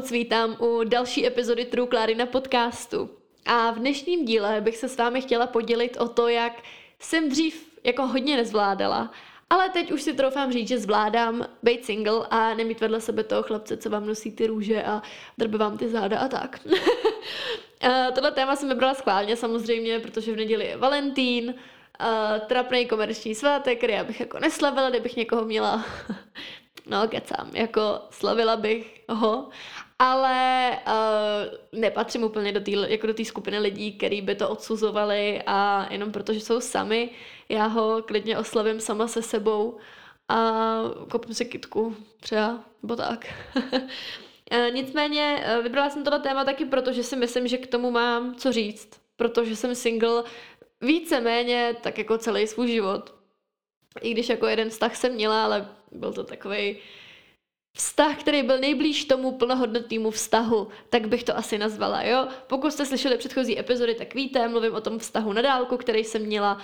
Moc vítám u další epizody True Clary na podcastu. A v dnešním díle bych se s vámi chtěla podělit o to, jak jsem dřív jako hodně nezvládala, ale teď už si troufám říct, že zvládám být single a nemít vedle sebe toho chlapce, co vám nosí ty růže a drbe vám ty záda a tak. Tohle téma jsem vybrala schválně samozřejmě, protože v neděli je Valentín, uh, trapný komerční svátek, který já bych jako neslavila, kdybych někoho měla no kecám, jako slavila bych ho, ale uh, nepatřím úplně do té jako do skupiny lidí, který by to odsuzovali a jenom protože jsou sami, já ho klidně oslavím sama se sebou a kopnu si kitku třeba, nebo tak. E, nicméně e, vybrala jsem tohle téma taky proto, že si myslím, že k tomu mám co říct, protože jsem single víceméně tak jako celý svůj život. I když jako jeden vztah jsem měla, ale byl to takový vztah, který byl nejblíž tomu plnohodnotnému vztahu, tak bych to asi nazvala, jo. Pokud jste slyšeli předchozí epizody, tak víte, mluvím o tom vztahu na dálku, který jsem měla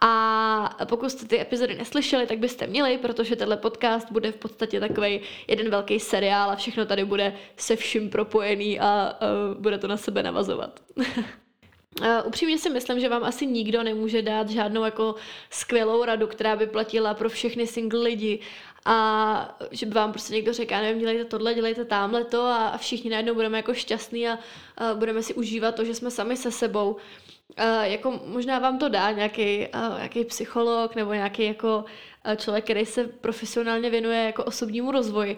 a pokud jste ty epizody neslyšeli, tak byste měli, protože tenhle podcast bude v podstatě takový jeden velký seriál a všechno tady bude se vším propojený a uh, bude to na sebe navazovat. Uh, upřímně si myslím, že vám asi nikdo nemůže dát žádnou jako skvělou radu, která by platila pro všechny single lidi a že by vám prostě někdo řekl, nevím, dělejte tohle, dělejte tamhle to a všichni najednou budeme jako šťastní a, a budeme si užívat to, že jsme sami se sebou. Uh, jako možná vám to dá nějaký, uh, nějaký psycholog nebo nějaký jako uh, člověk, který se profesionálně věnuje jako osobnímu rozvoji.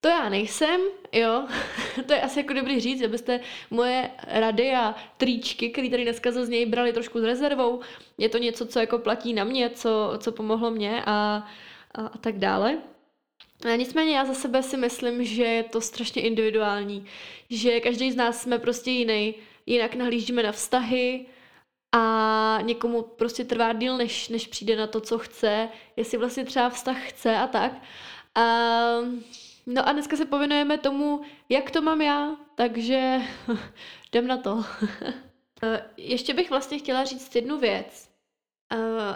To já nejsem, jo, to je asi jako dobrý říct, abyste moje rady a tričky, které tady dneska něj brali trošku s rezervou. Je to něco, co jako platí na mě, co, co pomohlo mě a, a, a tak dále. A nicméně já za sebe si myslím, že je to strašně individuální, že každý z nás jsme prostě jiný, jinak nahlížíme na vztahy a někomu prostě trvá díl, než, než přijde na to, co chce, jestli vlastně třeba vztah chce a tak. A, no a dneska se povinujeme tomu, jak to mám já, takže jdem na to. Ještě bych vlastně chtěla říct jednu věc.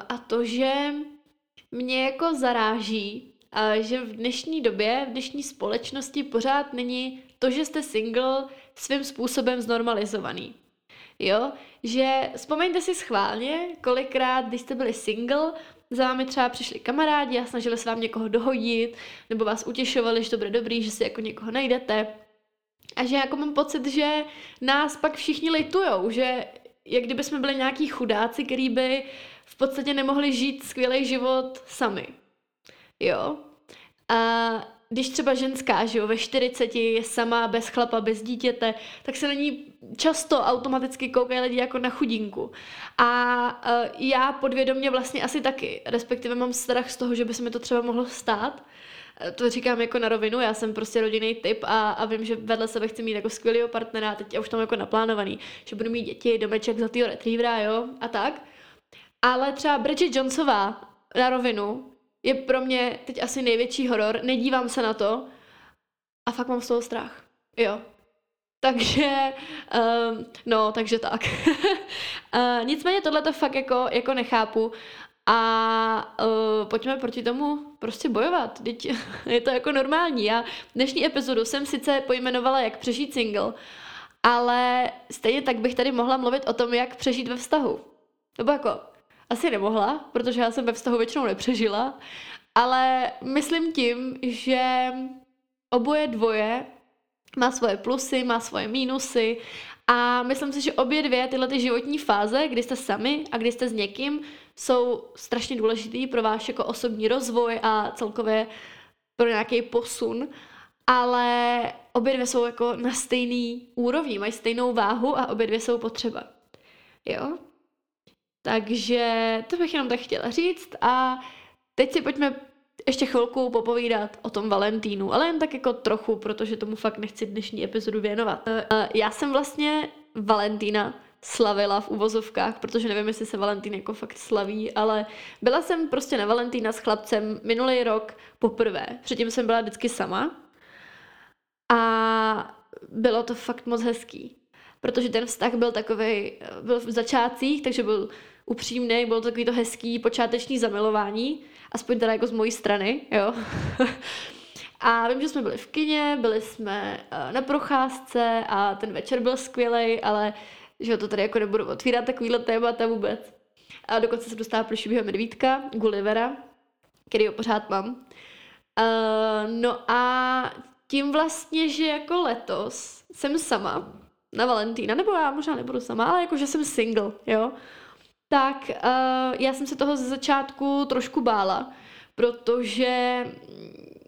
A to, že mě jako zaráží, že v dnešní době, v dnešní společnosti pořád není to, že jste single, svým způsobem znormalizovaný. Jo, že vzpomeňte si schválně, kolikrát, když jste byli single, za vámi třeba přišli kamarádi a snažili se vám někoho dohodit, nebo vás utěšovali, že to bude dobrý, že si jako někoho najdete. A že jako mám pocit, že nás pak všichni litujou, že jak kdyby jsme byli nějaký chudáci, který by v podstatě nemohli žít skvělý život sami. Jo? A když třeba ženská, že jo, ve 40 je sama, bez chlapa, bez dítěte, tak se na ní často automaticky koukají lidi jako na chudinku. A uh, já podvědomě vlastně asi taky, respektive mám strach z toho, že by se mi to třeba mohlo stát. E, to říkám jako na rovinu, já jsem prostě rodinný typ a, a vím, že vedle sebe chci mít jako skvělého partnera, teď já už tam jako naplánovaný, že budu mít děti, domeček, zlatýho retrievera, jo, a tak. Ale třeba Bridget Jonesová na rovinu je pro mě teď asi největší horor, nedívám se na to a fakt mám z toho strach. Jo. Takže, um, no, takže tak. uh, nicméně tohle to fakt jako, jako nechápu a uh, pojďme proti tomu prostě bojovat. Teď je to jako normální. Já dnešní epizodu jsem sice pojmenovala, jak přežít single, ale stejně tak bych tady mohla mluvit o tom, jak přežít ve vztahu. Nebo jako, asi nemohla, protože já jsem ve vztahu většinou nepřežila, ale myslím tím, že oboje dvoje má svoje plusy, má svoje mínusy a myslím si, že obě dvě tyhle ty životní fáze, kdy jste sami a kdy jste s někým, jsou strašně důležitý pro váš jako osobní rozvoj a celkově pro nějaký posun, ale obě dvě jsou jako na stejný úrovni, mají stejnou váhu a obě dvě jsou potřeba. Jo? Takže to bych jenom tak chtěla říct a teď si pojďme ještě chvilku popovídat o tom Valentínu, ale jen tak jako trochu, protože tomu fakt nechci dnešní epizodu věnovat. Eh, já jsem vlastně Valentína slavila v uvozovkách, protože nevím, jestli se Valentín jako fakt slaví, ale byla jsem prostě na Valentína s chlapcem minulý rok poprvé. Předtím jsem byla vždycky sama a bylo to fakt moc hezký. Protože ten vztah byl takový, byl v začátcích, takže byl upřímný, bylo to takový to hezký počáteční zamilování, aspoň teda jako z mojí strany, jo. A vím, že jsme byli v kině, byli jsme uh, na procházce a ten večer byl skvělý, ale že to tady jako nebudu otvírat takovýhle témata vůbec. A dokonce se dostala plišivého medvídka, Gullivera, který ho pořád mám. Uh, no a tím vlastně, že jako letos jsem sama na Valentína, nebo já možná nebudu sama, ale jako, že jsem single, jo, tak uh, já jsem se toho ze začátku trošku bála, protože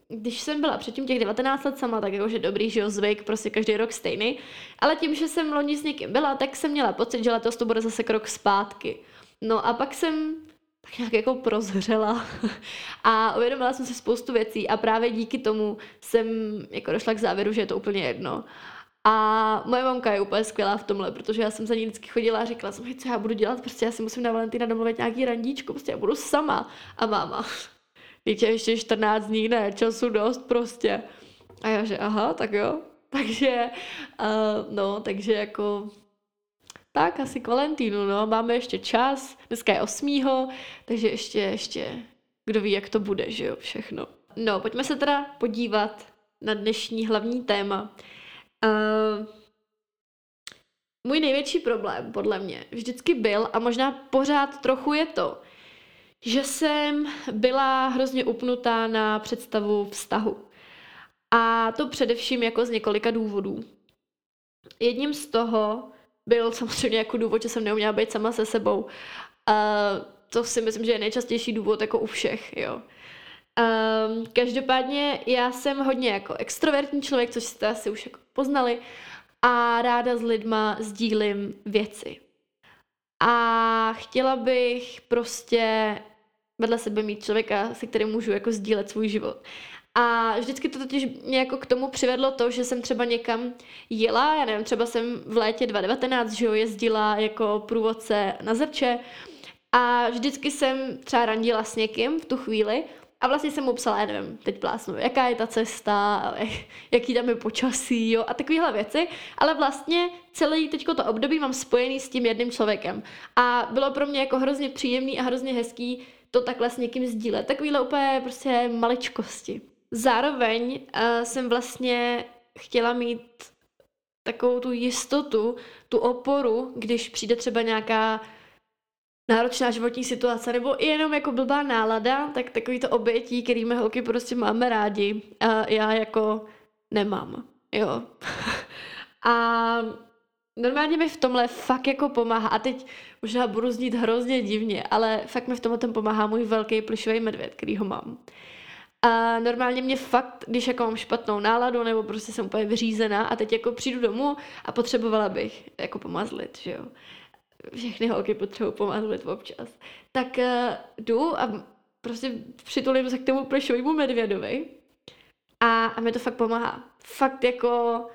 když jsem byla předtím těch 19 let sama, tak jakože dobrý, že jo, zvyk, prostě každý rok stejný. Ale tím, že jsem loni s někým byla, tak jsem měla pocit, že letos to bude zase krok zpátky. No a pak jsem tak nějak jako prozřela a uvědomila jsem si spoustu věcí a právě díky tomu jsem jako došla k závěru, že je to úplně jedno. A moje mamka je úplně skvělá v tomhle, protože já jsem za ní vždycky chodila a říkala jsem, co já budu dělat, prostě já si musím na Valentína domluvit nějaký randíčko, prostě já budu sama. A máma, Teď ještě 14 dní, ne, času dost prostě. A já že aha, tak jo. Takže, uh, no, takže jako tak asi k Valentínu, no, máme ještě čas, dneska je 8. takže ještě, ještě, kdo ví, jak to bude, že jo, všechno. No, pojďme se teda podívat na dnešní hlavní téma. Uh, můj největší problém, podle mě, vždycky byl a možná pořád trochu je to, že jsem byla hrozně upnutá na představu vztahu. A to především jako z několika důvodů. Jedním z toho byl samozřejmě jako důvod, že jsem neuměla být sama se sebou. A to si myslím, že je nejčastější důvod jako u všech, jo. Um, každopádně já jsem hodně jako extrovertní člověk, což jste asi už jako poznali, a ráda s lidma sdílím věci. A chtěla bych prostě vedle sebe mít člověka, se kterým můžu jako sdílet svůj život. A vždycky to totiž mě jako k tomu přivedlo to, že jsem třeba někam jela, já nevím, třeba jsem v létě 2019, že jo, jezdila jako průvodce na zrče a vždycky jsem třeba randila s někým v tu chvíli a vlastně jsem mu psala, já nevím, teď plásnu, jaká je ta cesta, jaký tam je počasí, jo, a takovéhle věci, ale vlastně celý teďko to období mám spojený s tím jedným člověkem. A bylo pro mě jako hrozně příjemný a hrozně hezký to takhle s někým sdílet. Takovýhle úplně prostě maličkosti. Zároveň uh, jsem vlastně chtěla mít takovou tu jistotu, tu oporu, když přijde třeba nějaká náročná životní situace, nebo i jenom jako blbá nálada, tak takový to obětí, kterými holky prostě máme rádi a já jako nemám, jo. a normálně mi v tomhle fakt jako pomáhá. A teď možná budu znít hrozně divně, ale fakt mi v tomhle pomáhá můj velký plišový medvěd, který ho mám. A normálně mě fakt, když jako mám špatnou náladu nebo prostě jsem úplně vyřízená a teď jako přijdu domů a potřebovala bych jako pomazlit, že jo. Všechny holky potřebují pomazlit občas. Tak uh, jdu a prostě přitulím se k tomu plišovému medvědovi a, a mi to fakt pomáhá. Fakt jako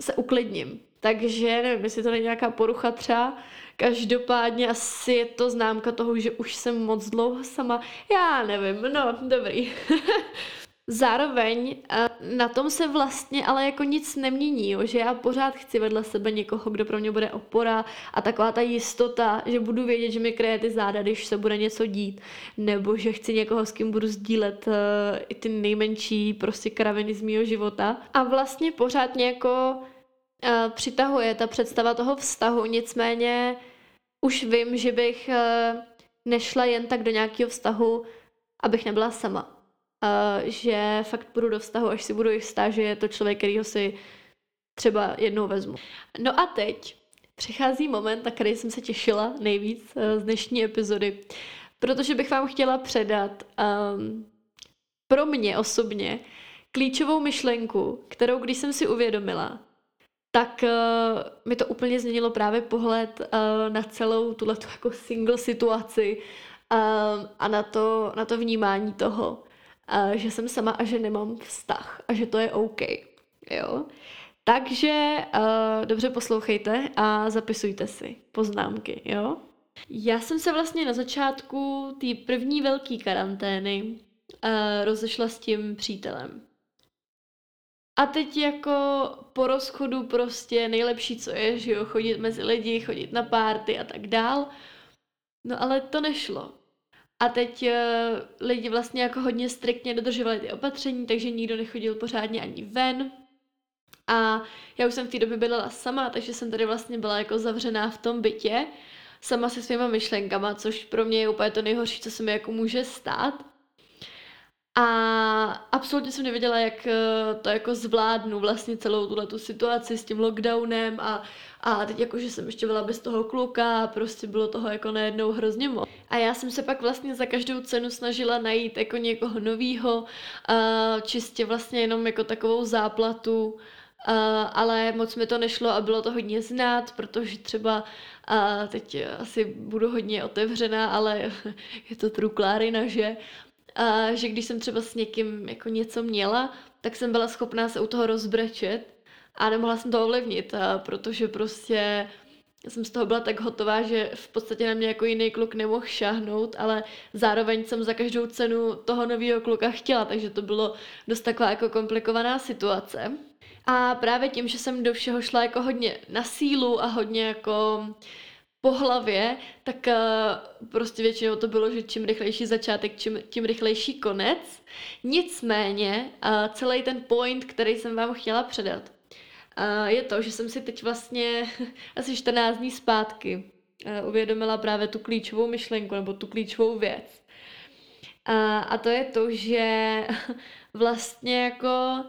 se uklidním. Takže nevím, jestli to není nějaká porucha třeba. Každopádně asi je to známka toho, že už jsem moc dlouho sama. Já nevím, no dobrý. Zároveň eh, na tom se vlastně ale jako nic nemění, jo? že já pořád chci vedle sebe někoho, kdo pro mě bude opora a taková ta jistota, že budu vědět, že mi kryje ty záda, když se bude něco dít, nebo že chci někoho, s kým budu sdílet uh, i ty nejmenší prostě kraviny z mého života. A vlastně pořád mě jako uh, přitahuje ta představa toho vztahu, nicméně už vím, že bych nešla jen tak do nějakého vztahu, abych nebyla sama. Uh, že fakt půjdu do vztahu, až si budu jistá, že je to člověk, kterýho si třeba jednou vezmu. No a teď přichází moment, na který jsem se těšila nejvíc uh, z dnešní epizody, protože bych vám chtěla předat um, pro mě osobně klíčovou myšlenku, kterou když jsem si uvědomila, tak uh, mi to úplně změnilo právě pohled uh, na celou tuhle jako single situaci uh, a na to, na to vnímání toho, že jsem sama a že nemám vztah a že to je OK. Jo? Takže uh, dobře poslouchejte a zapisujte si poznámky, jo? Já jsem se vlastně na začátku té první velké karantény uh, rozešla s tím přítelem. A teď jako po rozchodu prostě nejlepší, co je, že jo, chodit mezi lidi, chodit na párty a tak dál. No ale to nešlo. A teď uh, lidi vlastně jako hodně striktně dodržovali ty opatření, takže nikdo nechodil pořádně ani ven. A já už jsem v té době bydlela sama, takže jsem tady vlastně byla jako zavřená v tom bytě, sama se svýma myšlenkama, což pro mě je úplně to nejhorší, co se mi jako může stát. A absolutně jsem nevěděla, jak eh, to jako zvládnu vlastně celou tuhle tu situaci s tím lockdownem a, a teď jako, že jsem ještě byla bez toho kluka a prostě bylo toho jako najednou hrozně moc. A já jsem se pak vlastně za každou cenu snažila najít jako někoho novýho, čistě vlastně jenom jako takovou záplatu, Uh, ale moc mi to nešlo a bylo to hodně znát, protože třeba uh, teď asi budu hodně otevřená, ale je to truklárina, že uh, že když jsem třeba s někým jako něco měla, tak jsem byla schopná se u toho rozbrečet a nemohla jsem to ovlivnit, uh, protože prostě jsem z toho byla tak hotová, že v podstatě na mě jako jiný kluk nemohl šáhnout, ale zároveň jsem za každou cenu toho nového kluka chtěla, takže to bylo dost taková jako komplikovaná situace. A právě tím, že jsem do všeho šla jako hodně na sílu a hodně jako po hlavě, tak uh, prostě většinou to bylo, že čím rychlejší začátek, čím, tím rychlejší konec. Nicméně uh, celý ten point, který jsem vám chtěla předat, uh, je to, že jsem si teď vlastně asi 14 dní zpátky uvědomila právě tu klíčovou myšlenku nebo tu klíčovou věc. A to je to, že vlastně jako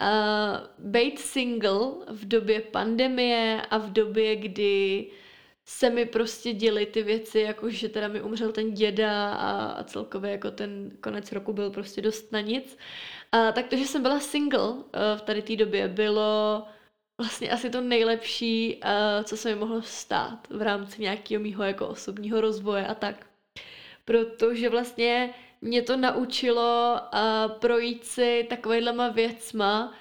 uh, být single v době pandemie a v době, kdy se mi prostě děly ty věci, jako že teda mi umřel ten děda a, a celkově jako ten konec roku byl prostě dost na nic. A, tak to, že jsem byla single uh, v tady té době, bylo vlastně asi to nejlepší, uh, co se mi mohlo stát v rámci nějakého mýho jako osobního rozvoje a tak. Protože vlastně mě to naučilo uh, projít si takovýhlema věcma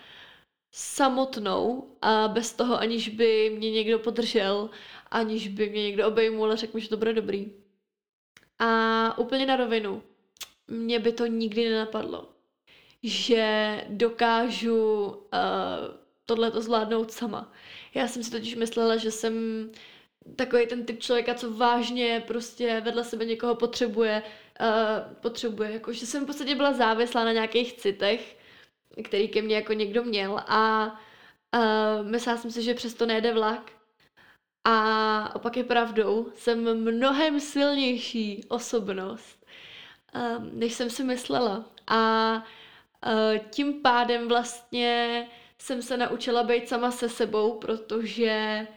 samotnou a bez toho, aniž by mě někdo podržel, aniž by mě někdo obejmul a řekl mi, že to bude dobrý. A úplně na rovinu, mě by to nikdy nenapadlo, že dokážu uh, tohle to zvládnout sama. Já jsem si totiž myslela, že jsem takový ten typ člověka, co vážně prostě vedle sebe někoho potřebuje, uh, potřebuje, jako že jsem v podstatě byla závislá na nějakých citech, který ke mně jako někdo měl a uh, myslela jsem si, že přesto nejde vlak. A opak je pravdou, jsem mnohem silnější osobnost, uh, než jsem si myslela. A uh, tím pádem vlastně jsem se naučila být sama se sebou, protože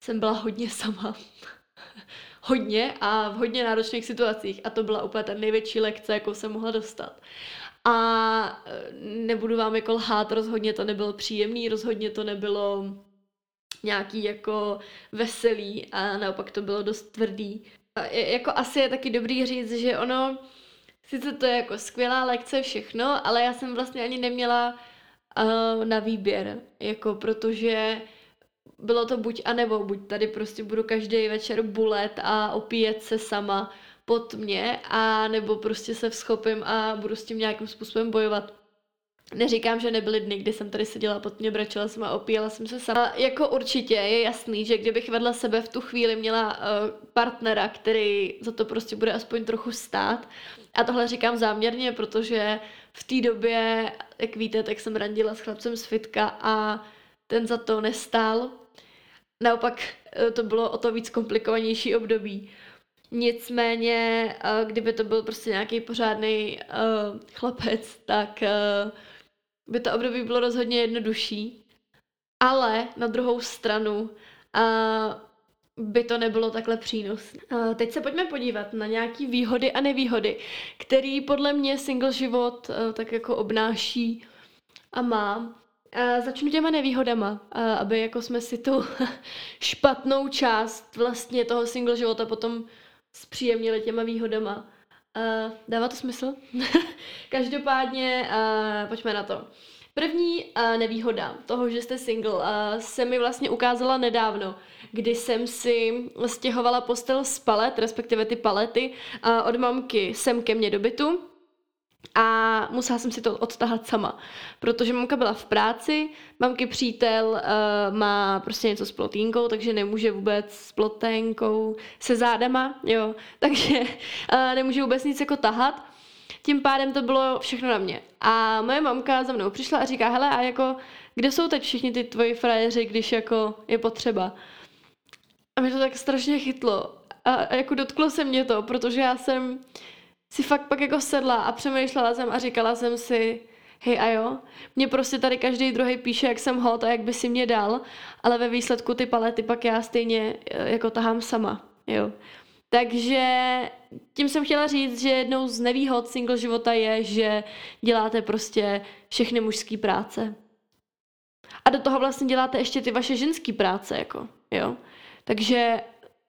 jsem byla hodně sama. hodně a v hodně náročných situacích a to byla úplně ta největší lekce, jakou jsem mohla dostat. A e, nebudu vám jako lhát, rozhodně to nebylo příjemný, rozhodně to nebylo nějaký jako veselý a naopak to bylo dost tvrdý. A jako asi je taky dobrý říct, že ono, sice to je jako skvělá lekce všechno, ale já jsem vlastně ani neměla uh, na výběr, jako protože bylo to buď a nebo, buď tady prostě budu každý večer bulet a opíjet se sama pod mě, a nebo prostě se vzchopím a budu s tím nějakým způsobem bojovat. Neříkám, že nebyly dny, kdy jsem tady seděla pod mě, brečela jsem a opíjela jsem se sama. Jako určitě je jasný, že kdybych vedle sebe v tu chvíli měla uh, partnera, který za to prostě bude aspoň trochu stát, a tohle říkám záměrně, protože v té době, jak víte, tak jsem randila s chlapcem z fitka a ten za to nestál. Naopak uh, to bylo o to víc komplikovanější období. Nicméně, uh, kdyby to byl prostě nějaký pořádný uh, chlapec, tak uh, by to období bylo rozhodně jednodušší, ale na druhou stranu uh, by to nebylo takhle přínosné. Teď se pojďme podívat na nějaké výhody a nevýhody, který podle mě single život tak jako obnáší a má. Uh, začnu těma nevýhodama, aby jako jsme si tu špatnou část vlastně toho single života potom zpříjemnili těma výhodama. Uh, dává to smysl? Každopádně, uh, pojďme na to. První uh, nevýhoda toho, že jste single, uh, se mi vlastně ukázala nedávno, kdy jsem si stěhovala postel z palet, respektive ty palety uh, od mamky sem ke mně do bytu. A musela jsem si to odtahat sama, protože mamka byla v práci, mamky přítel uh, má prostě něco s plotínkou, takže nemůže vůbec s ploténkou se zádama, jo, takže uh, nemůže vůbec nic jako tahat, tím pádem to bylo všechno na mě. A moje mamka za mnou přišla a říká, hele, a jako, kde jsou teď všichni ty tvoji frajeři, když jako je potřeba? A mě to tak strašně chytlo. A, a jako dotklo se mě to, protože já jsem si fakt pak jako sedla a přemýšlela jsem a říkala jsem si, hej a jo, mě prostě tady každý druhý píše, jak jsem hot a jak by si mě dal, ale ve výsledku ty palety pak já stejně eh, jako tahám sama, jo. Takže tím jsem chtěla říct, že jednou z nevýhod single života je, že děláte prostě všechny mužské práce. A do toho vlastně děláte ještě ty vaše ženské práce, jako, jo. Takže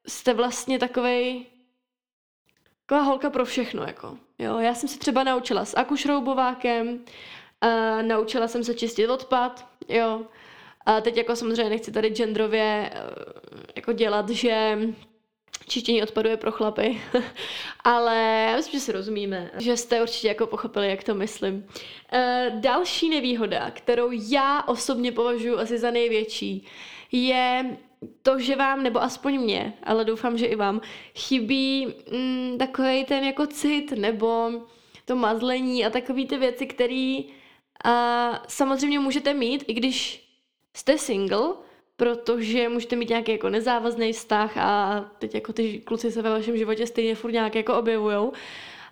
jste vlastně takovej taková holka pro všechno, jako. Jo, já jsem se třeba naučila s akušroubovákem, uh, naučila jsem se čistit odpad, jo. A teď jako samozřejmě nechci tady genderově uh, jako dělat, že čištění odpadu je pro chlapy, ale já myslím, že si rozumíme, že jste určitě jako pochopili, jak to myslím. Uh, další nevýhoda, kterou já osobně považuji asi za největší, je to, že vám, nebo aspoň mě, ale doufám, že i vám, chybí mm, takový ten jako cit, nebo to mazlení a takové ty věci, které samozřejmě můžete mít, i když jste single, protože můžete mít nějaký jako nezávazný vztah a teď jako ty kluci se ve vašem životě stejně furt nějak jako objevujou.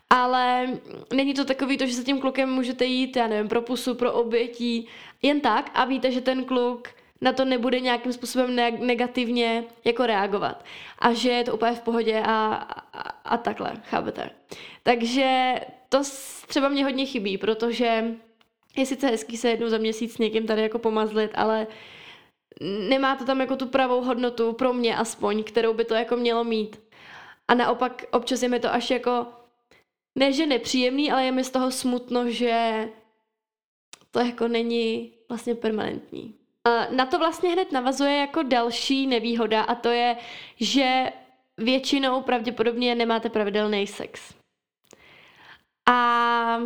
Ale není to takový to, že se tím klukem můžete jít, já nevím, pro pusu, pro obětí, jen tak a víte, že ten kluk na to nebude nějakým způsobem negativně jako reagovat. A že je to úplně v pohodě a, a, a takhle, chápete. Takže to třeba mě hodně chybí, protože je sice hezký se jednou za měsíc s někým tady jako pomazlit, ale nemá to tam jako tu pravou hodnotu pro mě aspoň, kterou by to jako mělo mít. A naopak občas je mi to až jako, ne že nepříjemný, ale je mi z toho smutno, že to jako není vlastně permanentní. Na to vlastně hned navazuje jako další nevýhoda a to je, že většinou pravděpodobně nemáte pravidelný sex. A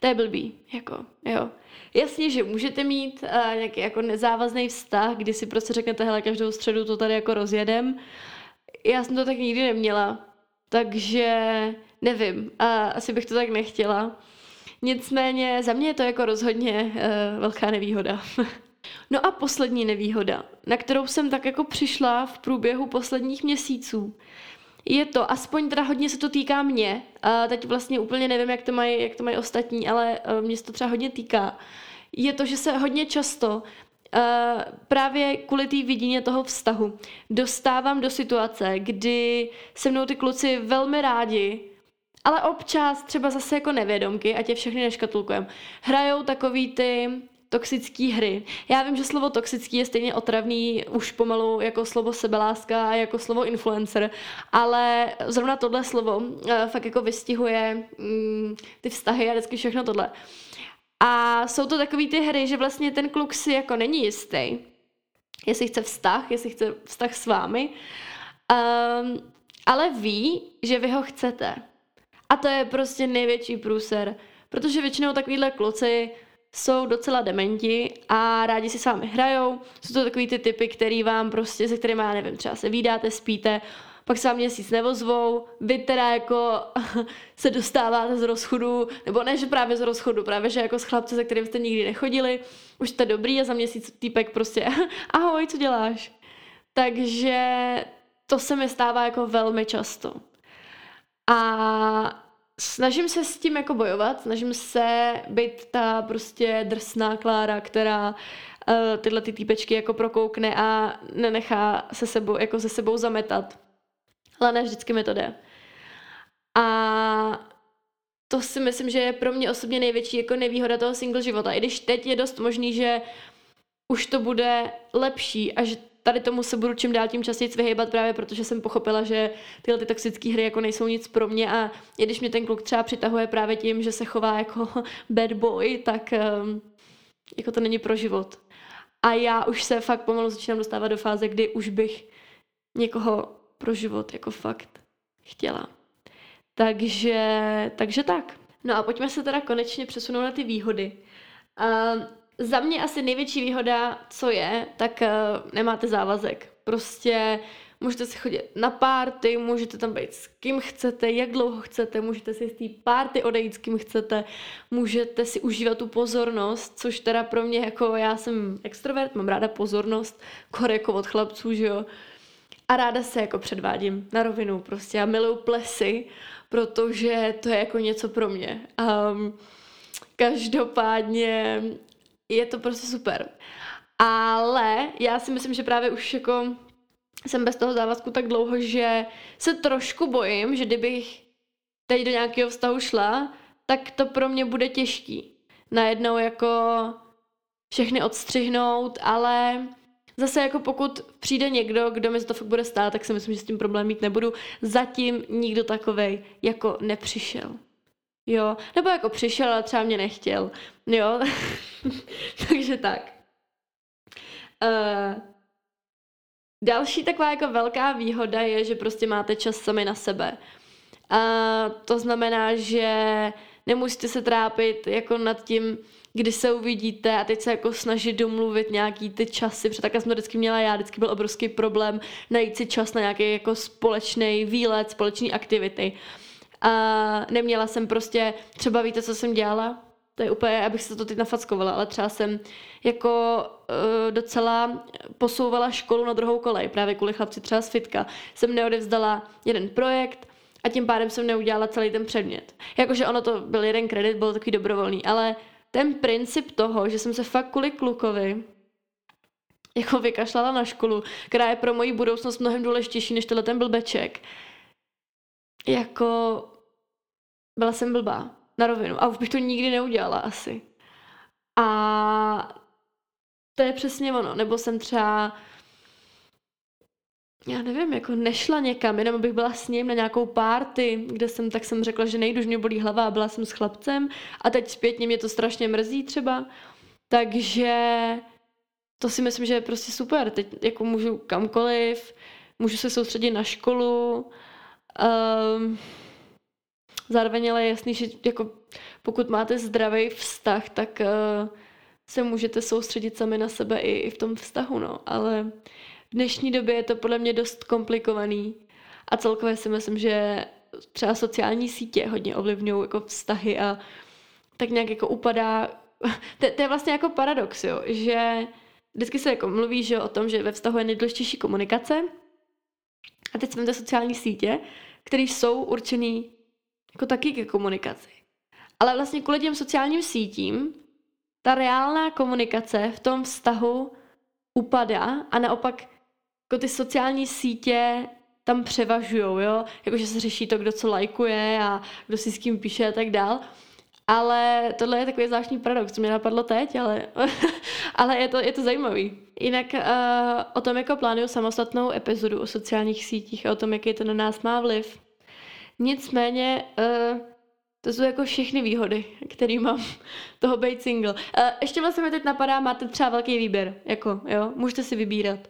to je blbý, jako, jo. Jasně, že můžete mít uh, nějaký jako nezávazný vztah, kdy si prostě řeknete, hele, každou středu to tady jako rozjedem. Já jsem to tak nikdy neměla, takže nevím, uh, asi bych to tak nechtěla. Nicméně za mě je to jako rozhodně uh, velká nevýhoda. no a poslední nevýhoda, na kterou jsem tak jako přišla v průběhu posledních měsíců, je to, aspoň teda hodně se to týká mě, a teď vlastně úplně nevím, jak to mají, jak to mají ostatní, ale uh, mě se to třeba hodně týká, je to, že se hodně často Uh, právě kvůli té vidině toho vztahu dostávám do situace, kdy se mnou ty kluci velmi rádi ale občas třeba zase jako nevědomky, a tě všechny neškatulkujem, hrajou takový ty toxické hry. Já vím, že slovo toxický je stejně otravný už pomalu jako slovo sebeláska a jako slovo influencer, ale zrovna tohle slovo uh, fakt jako vystihuje mm, ty vztahy a vždycky všechno tohle. A jsou to takové ty hry, že vlastně ten kluk si jako není jistý, jestli chce vztah, jestli chce vztah s vámi, um, ale ví, že vy ho chcete. A to je prostě největší průser, protože většinou takovýhle kluci jsou docela dementi a rádi si s vámi hrajou. Jsou to takový ty typy, který vám prostě, se kterými, já nevím, třeba se vydáte, spíte, pak se vám měsíc nevozvou, vy teda jako se dostáváte z rozchodu, nebo ne, že právě z rozchodu, právě, že jako s chlapce, se kterým jste nikdy nechodili, už jste dobrý a za měsíc týpek prostě, ahoj, co děláš? Takže to se mi stává jako velmi často. A snažím se s tím jako bojovat, snažím se být ta prostě drsná Klára, která uh, tyhle ty týpečky jako prokoukne a nenechá se sebou, jako se sebou zametat. Ale ne vždycky mi to jde. A to si myslím, že je pro mě osobně největší jako nevýhoda toho single života. I když teď je dost možný, že už to bude lepší a že tady tomu se budu čím dál tím častěji vyhýbat právě protože jsem pochopila, že tyhle ty toxické hry jako nejsou nic pro mě a i když mě ten kluk třeba přitahuje právě tím, že se chová jako bad boy, tak um, jako to není pro život. A já už se fakt pomalu začínám dostávat do fáze, kdy už bych někoho pro život jako fakt chtěla. Takže, takže tak. No a pojďme se teda konečně přesunout na ty výhody. Uh, za mě asi největší výhoda, co je, tak uh, nemáte závazek. Prostě můžete si chodit na párty, můžete tam být s kým chcete, jak dlouho chcete, můžete si z té párty odejít s kým chcete, můžete si užívat tu pozornost, což teda pro mě jako já jsem extrovert, mám ráda pozornost, kor jako od chlapců, že jo. A ráda se jako předvádím na rovinu prostě. Já miluju plesy, protože to je jako něco pro mě. Um, každopádně je to prostě super. Ale já si myslím, že právě už jako jsem bez toho závazku tak dlouho, že se trošku bojím, že kdybych teď do nějakého vztahu šla, tak to pro mě bude těžký. Najednou jako všechny odstřihnout, ale zase jako pokud přijde někdo, kdo mi to fakt bude stát, tak si myslím, že s tím problém mít nebudu. Zatím nikdo takovej jako nepřišel. Jo, nebo jako přišel, ale třeba mě nechtěl. Jo, takže tak. Uh, další taková jako velká výhoda je, že prostě máte čas sami na sebe. A to znamená, že nemusíte se trápit jako nad tím, kdy se uvidíte a teď se jako snažit domluvit nějaký ty časy, protože takhle jsem to vždycky měla já, vždycky byl obrovský problém najít si čas na nějaký jako společný výlet, společné aktivity. A neměla jsem prostě, třeba víte, co jsem dělala? To je úplně, abych se to teď nafackovala, ale třeba jsem jako uh, docela posouvala školu na druhou kolej, právě kvůli chlapci třeba z fitka. Jsem neodevzdala jeden projekt, a tím pádem jsem neudělala celý ten předmět. Jakože ono to byl jeden kredit, byl takový dobrovolný, ale ten princip toho, že jsem se fakt kvůli klukovi jako vykašlala na školu, která je pro moji budoucnost mnohem důležitější než tenhle ten blbeček, jako byla jsem blbá na rovinu a už bych to nikdy neudělala asi. A to je přesně ono. Nebo jsem třeba já nevím, jako nešla někam, jenom abych byla s ním na nějakou párty, kde jsem, tak jsem řekla, že nejdu, že mě bolí hlava a byla jsem s chlapcem a teď zpětně mě to strašně mrzí třeba. Takže to si myslím, že je prostě super. Teď jako můžu kamkoliv, můžu se soustředit na školu, um, Zároveň ale je jasný, že jako pokud máte zdravý vztah, tak uh, se můžete soustředit sami na sebe i, i v tom vztahu, no. Ale v dnešní době je to podle mě dost komplikovaný a celkově si myslím, že třeba sociální sítě hodně ovlivňují jako vztahy a tak nějak jako upadá. to, to je vlastně jako paradox, jo, že vždycky se jako mluví že o tom, že ve vztahu je nejdůležitější komunikace a teď jsme sociální sítě, které jsou určený jako taky ke komunikaci. Ale vlastně kvůli těm sociálním sítím ta reálná komunikace v tom vztahu upadá a naopak jako ty sociální sítě tam převažujou, jo, jakože se řeší to, kdo co lajkuje a kdo si s kým píše a tak dál. Ale tohle je takový zvláštní paradox, co mě napadlo teď, ale, ale je, to, je to zajímavý. Jinak uh, o tom jako plánuju samostatnou epizodu o sociálních sítích a o tom, jaký to na nás má vliv. Nicméně uh, to jsou jako všechny výhody, které mám toho být single. Uh, ještě vlastně mi teď napadá, máte třeba velký výběr, jako, jo, můžete si vybírat.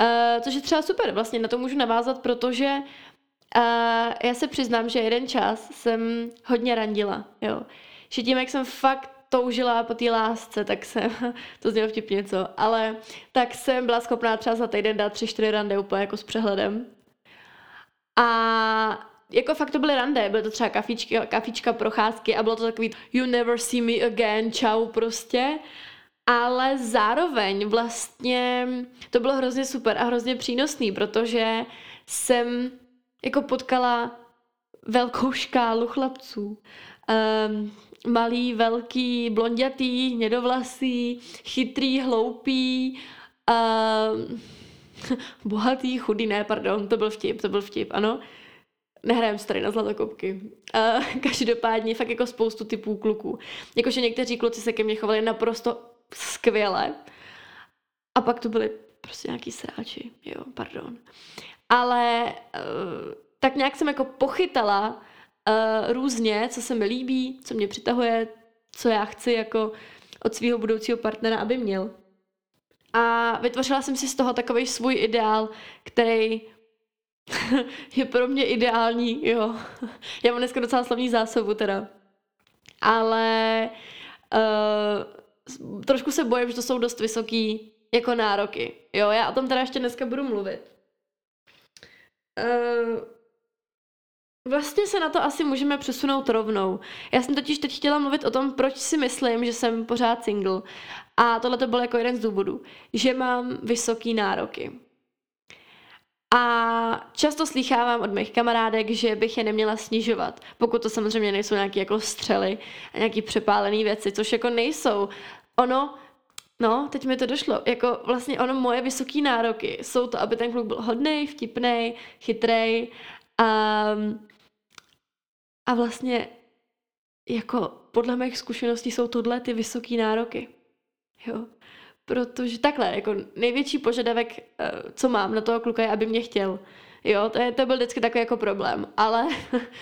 Uh, což je třeba super, vlastně na to můžu navázat, protože uh, já se přiznám, že jeden čas jsem hodně randila, jo. Že tím, jak jsem fakt toužila po té lásce, tak jsem, to znělo vtipně co, ale tak jsem byla schopná třeba za týden dát tři, čtyři rande úplně jako s přehledem. A jako fakt to byly rande, byly to třeba kafička, kafička, procházky a bylo to takový you never see me again, čau prostě. Ale zároveň vlastně to bylo hrozně super a hrozně přínosný, protože jsem jako potkala velkou škálu chlapců. Um, malý, velký, blondětý, hnědovlasý, chytrý, hloupý, um, bohatý, chudý, ne, pardon, to byl vtip, to byl vtip, ano nehrajem se tady na zlatokopky. Uh, každopádně fakt jako spoustu typů kluků. Jakože někteří kluci se ke mně chovali naprosto skvěle. A pak to byly prostě nějaký sráči, jo, pardon. Ale uh, tak nějak jsem jako pochytala uh, různě, co se mi líbí, co mě přitahuje, co já chci jako od svého budoucího partnera, aby měl. A vytvořila jsem si z toho takový svůj ideál, který je pro mě ideální, jo. Já mám dneska docela slavní zásobu teda. ale uh, trošku se bojím, že to jsou dost vysoký jako nároky. Jo, já o tom teda ještě dneska budu mluvit. Uh, Vlastně se na to asi můžeme přesunout rovnou. Já jsem totiž teď chtěla mluvit o tom, proč si myslím, že jsem pořád single. A tohle to byl jako jeden z důvodů, že mám vysoký nároky. A často slýchávám od mých kamarádek, že bych je neměla snižovat, pokud to samozřejmě nejsou nějaké jako střely a nějaké přepálené věci, což jako nejsou. Ono, no, teď mi to došlo, jako vlastně ono moje vysoké nároky jsou to, aby ten kluk byl hodný, vtipný, chytrej a, a vlastně jako podle mých zkušeností jsou tohle ty vysoké nároky. Jo. Protože takhle, jako největší požadavek, eh, co mám na toho kluka je, aby mě chtěl. Jo, to, je, to byl vždycky takový jako problém. Ale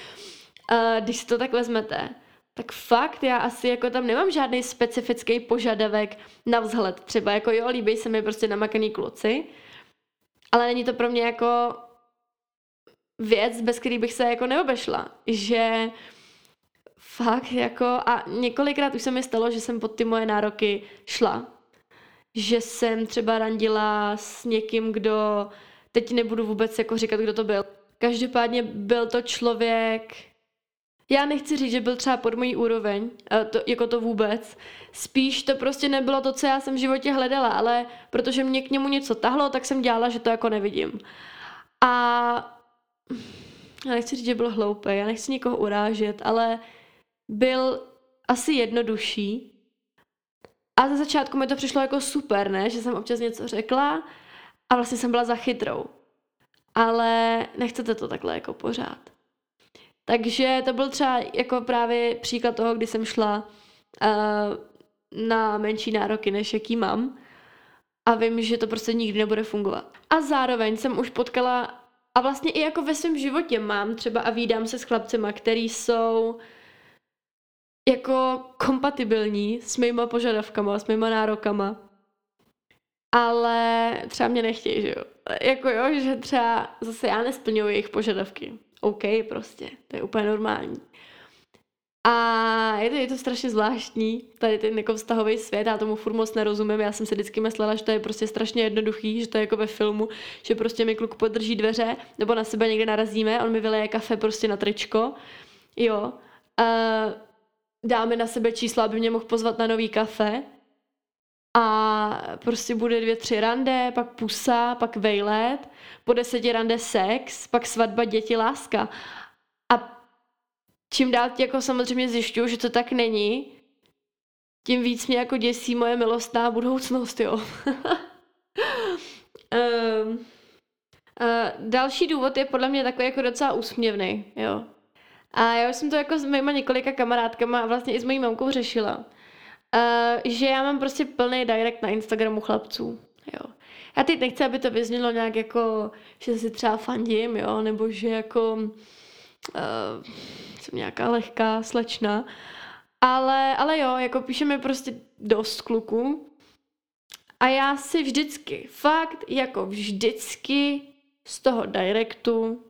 eh, když si to tak vezmete, tak fakt já asi jako tam nemám žádný specifický požadavek na vzhled. Třeba jako jo, líbí se mi prostě namakaný kluci, ale není to pro mě jako věc, bez který bych se jako neobešla. Že fakt jako a několikrát už se mi stalo, že jsem pod ty moje nároky šla že jsem třeba randila s někým, kdo, teď nebudu vůbec jako říkat, kdo to byl. Každopádně byl to člověk, já nechci říct, že byl třeba pod mojí úroveň, to, jako to vůbec. Spíš to prostě nebylo to, co já jsem v životě hledala, ale protože mě k němu něco tahlo, tak jsem dělala, že to jako nevidím. A já nechci říct, že byl hloupý, já nechci nikoho urážet, ale byl asi jednodušší a za začátku mi to přišlo jako super, ne? Že jsem občas něco řekla a vlastně jsem byla za chytrou. Ale nechcete to takhle jako pořád. Takže to byl třeba jako právě příklad toho, kdy jsem šla uh, na menší nároky, než jaký mám. A vím, že to prostě nikdy nebude fungovat. A zároveň jsem už potkala, a vlastně i jako ve svém životě mám třeba a výdám se s chlapcema, který jsou jako kompatibilní s mýma požadavkama, s mýma nárokama. Ale třeba mě nechtějí, že jo. Jako jo, že třeba zase já nesplňuji jejich požadavky. OK, prostě, to je úplně normální. A je to, je to strašně zvláštní, tady ten jako vztahový svět, já tomu furt moc nerozumím, já jsem si vždycky myslela, že to je prostě strašně jednoduchý, že to je jako ve filmu, že prostě mi kluk podrží dveře, nebo na sebe někde narazíme, on mi vyleje kafe prostě na tričko, jo. Uh, dáme na sebe čísla, aby mě mohl pozvat na nový kafe a prostě bude dvě, tři rande, pak pusa, pak vejlet, po deseti rande sex, pak svatba, děti, láska. A čím dál jako samozřejmě zjišťuju, že to tak není, tím víc mě jako děsí moje milostná budoucnost, jo. um, uh, další důvod je podle mě takový jako docela úsměvný, jo. A já už jsem to jako s mýma několika kamarádkama a vlastně i s mojí mamkou řešila. Uh, že já mám prostě plný direct na Instagramu chlapců. Jo. Já teď nechci, aby to vyznělo nějak jako, že si třeba fandím, jo, nebo že jako uh, jsem nějaká lehká slečna. Ale, ale jo, jako píše mi prostě dost kluků. A já si vždycky, fakt jako vždycky z toho directu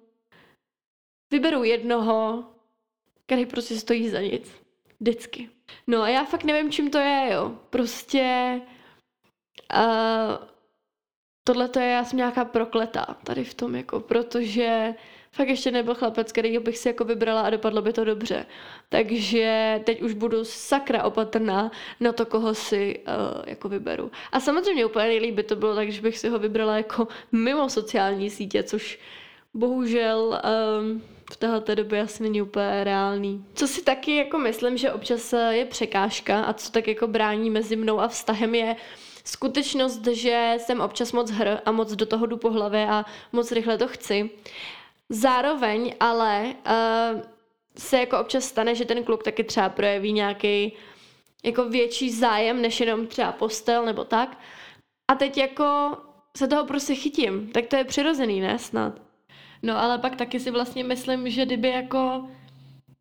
vyberu jednoho, který prostě stojí za nic. Vždycky. No a já fakt nevím, čím to je, jo. Prostě uh, tohle to je, já jsem nějaká prokletá tady v tom, jako, protože fakt ještě nebyl chlapec, který bych si jako vybrala a dopadlo by to dobře. Takže teď už budu sakra opatrná na to, koho si uh, jako vyberu. A samozřejmě úplně nejlíp by to bylo tak, že bych si ho vybrala jako mimo sociální sítě, což bohužel um, v této době asi není úplně reálný. Co si taky jako myslím, že občas je překážka a co tak jako brání mezi mnou a vztahem je skutečnost, že jsem občas moc hr a moc do toho jdu po hlavě a moc rychle to chci. Zároveň ale uh, se jako občas stane, že ten kluk taky třeba projeví nějaký jako větší zájem, než jenom třeba postel nebo tak. A teď jako se toho prostě chytím. Tak to je přirozený, ne? Snad. No ale pak taky si vlastně myslím, že kdyby jako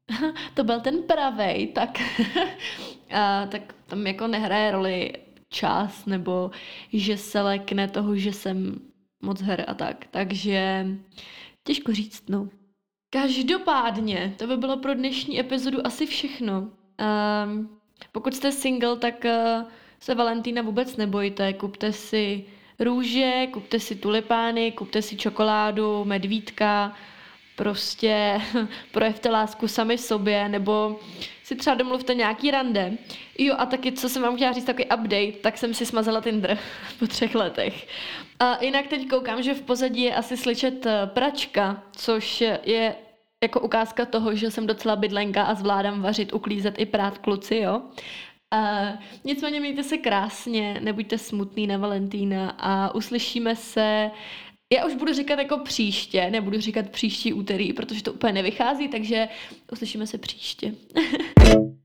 to byl ten pravej, tak, a, tak tam jako nehraje roli čas, nebo že se lekne toho, že jsem moc her a tak. Takže těžko říct, no. Každopádně, to by bylo pro dnešní epizodu asi všechno. Um, pokud jste single, tak uh, se Valentína vůbec nebojte. Kupte si růže, kupte si tulipány, kupte si čokoládu, medvídka, prostě projevte lásku sami sobě, nebo si třeba domluvte nějaký rande. Jo, a taky, co jsem vám chtěla říct, takový update, tak jsem si smazala Tinder po třech letech. A jinak teď koukám, že v pozadí je asi slyšet eh, pračka, což je jako ukázka toho, že jsem docela bydlenka a zvládám vařit, uklízet i prát kluci, jo. Uh, nicméně mějte se krásně, nebuďte smutný na Valentína a uslyšíme se já už budu říkat jako příště, nebudu říkat příští úterý, protože to úplně nevychází, takže uslyšíme se příště.